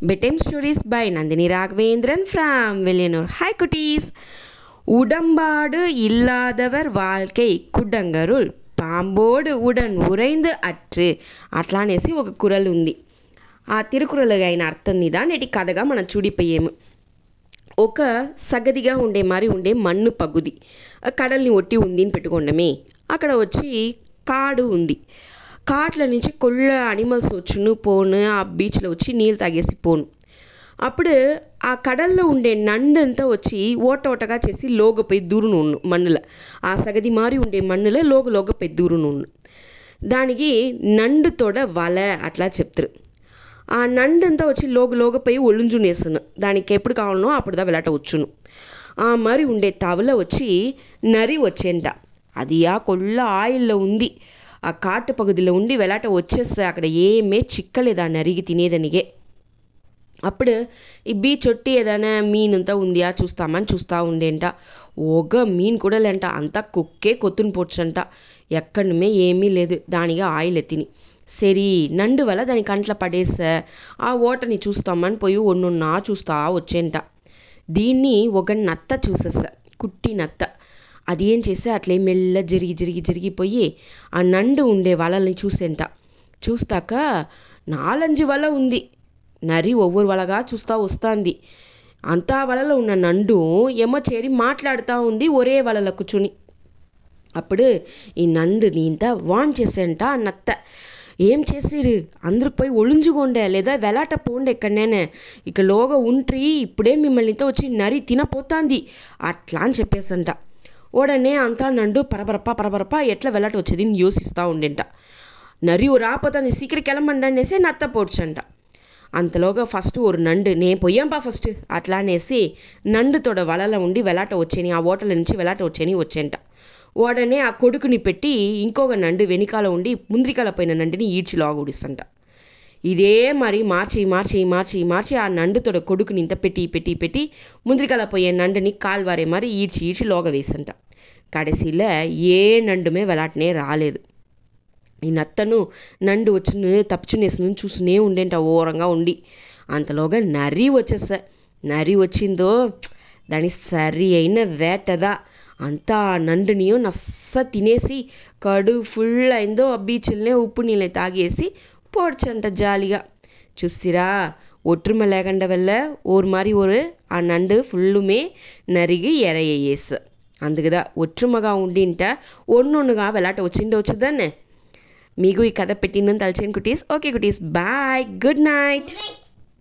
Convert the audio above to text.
Bedtime stories by Nandini Raghavendran from Villanur. Hi குட்டீஸ் உடம்பாடு இல்லாதவர் வாழ்க்கை కుడ్డంగరుల్ పాంబోడు ఉడన్ ఉరైందు అట్రు అట్లా అనేసి ఒక కురల్ ఉంది ఆ తిరుకురలు అయిన అర్థం మీద నేటి కథగా మనం చూడిపోయాము ఒక సగదిగా ఉండే మరి ఉండే మన్ను పగుది కడల్ని ఒట్టి ఉంది అని పెట్టుకోండమే అక్కడ వచ్చి కాడు ఉంది కాట్ల నుంచి కొల్ల అనిమల్స్ వచ్చును పోను ఆ బీచ్లో వచ్చి నీళ్ళు తాగేసి పోను. అప్పుడు ఆ కడల్లో ఉండే నండంతా వచ్చి ఓట ఓటగా చేసి లోగపోయి దూరును ఉన్ను మన్నుల. ఆ సగది మారి ఉండే మన్నుల లోగ లోగపోయి దూరును ఉన్ను దానికి నండుతోడ వల అట్లా చెప్తారు. ఆ నండంతా వచ్చి లోగ లోగపోయి ఒళ్ళుంజునేస్తును దానికి ఎప్పుడు కావాలనో అప్పుడుదా వెలాట వచ్చును. ఆ మరి ఉండే తవల వచ్చి నరి వచ్చేంట. అది ఆ కొల్ల ఆయిల్లో ఉంది. ఆ కాటు పగుదిలో ఉండి వెలాట వచ్చేస్తే అక్కడ ఏమే చిక్కలేదు ఆ నరిగి తినేదనిగే అప్పుడు ఈ బీచ్ ఒట్టి ఏదైనా మీనంతా ఉందా చూస్తామని చూస్తూ ఉండేంట. ఒక మీన్ కూడా లేంట అంతా కుక్కే కొత్తుని పొచ్చంట ఎక్కడమే ఏమీ లేదు దానిగా ఆయిల్ ఎత్తిని. సరి నండు వల్ల దాని కంట్ల పడేసా ఆ ఓటని చూస్తామని పోయి ఒన్నున్నా చూస్తా వచ్చేంట. దీన్ని ఒక నత్త చూసేసా కుట్టి నత్త. అది ఏం చేస్తే అట్లే మెల్ల జరిగి జరిగి జరిగిపోయి ఆ నండు ఉండే వలల్ని చూసేంట చూస్తాక నాలంజు వల ఉంది. నరి ఒవ్వొరు వలగా చూస్తా వస్తాంది. అంతా వలలో ఉన్న నండు ఎమ్మ చేరి మాట్లాడుతూ ఉంది ఒరే వలలో కూర్చుని. అప్పుడు ఈ నండుని ఇంత వాన్ చేసేంట నత్త. ఏం చేసిరు? అందరూ పోయి ఒళుంజుకోండే లేదా వెలాట పోండి ఎక్కడనే ఇక లోగా ఉంట్రి ఇప్పుడే మిమ్మల్నితో వచ్చి నరి తినపోతాంది. అట్లా అని చెప్పేసంట. ఓడనే అంతా నండు పరపరప ಪರಬರಪ್ಪ ఎట్లా వెళ్ళట వచ్చేది యోసిస్తూ ఉండింట. నరియు రాపోతుంది సీక్రెట్ కెలమండి అనేసి నత్త పోడ్చంట. అంతలోగా ఫస్ట్ ఒక నండు నే పొయ్యాంపా ఫస్ట్ అట్లా అనేసి నండుతోడ వలల ఉండి వెలాట వచ్చేని ఆ ఓటల నుంచి వెలాట వచ్చేని వచ్చేంట. ఓడనే ఆ కొడుకుని పెట్టి ఇంకొక నండు వెనుకాల ఉండి ముంద్రికాల పోయిన నండిని ఈడ్చి లాగుడిస్తంట ఇదే మరి మార్చి మార్చి మార్చి మార్చి ఆ నండుతోడ కొడుకుని ఇంత పెట్టి పెట్టి పెట్టి ముంద్రికాల పోయే నండుని కాల్వారే మరి ఈడ్చి ఈడ్చి లోగ వేసంట కడసిల ఏ నండుమే వెలాటనే రాలేదు ఈ నత్తను నండు వచ్చి తప్పుచునేసి చూస్తూనే ఉండేంట ఓరంగా ఉండి అంతలోగా నరి వచ్చేసా నరి వచ్చిందో దాని సరి అయిన వేటదా అంతా నండుని నస్స తినేసి కడు ఫుల్ అయిందో ఆ బీచ్లనే ఉప్పు నీళ్ళని తాగేసి పోడ్చంట జాలిగా చూసిరా ஒற்றுமை లేకుండా వల్ల ஒரு மாதிரி ஒரு ఆ నండు ఫుల్లుమే నరిగి ఎరయ్యేసు అందుకదా ఒற்றுమగా ఉండింట ఒన్నొన్నుగా వెలాట వచ్చిండే వచ్చుదాన్నే మీకు ఈ కథ పెట్టిందని తలచేయండి కుటీస్. ఓకే కుటీస్. బాయ్. Good night.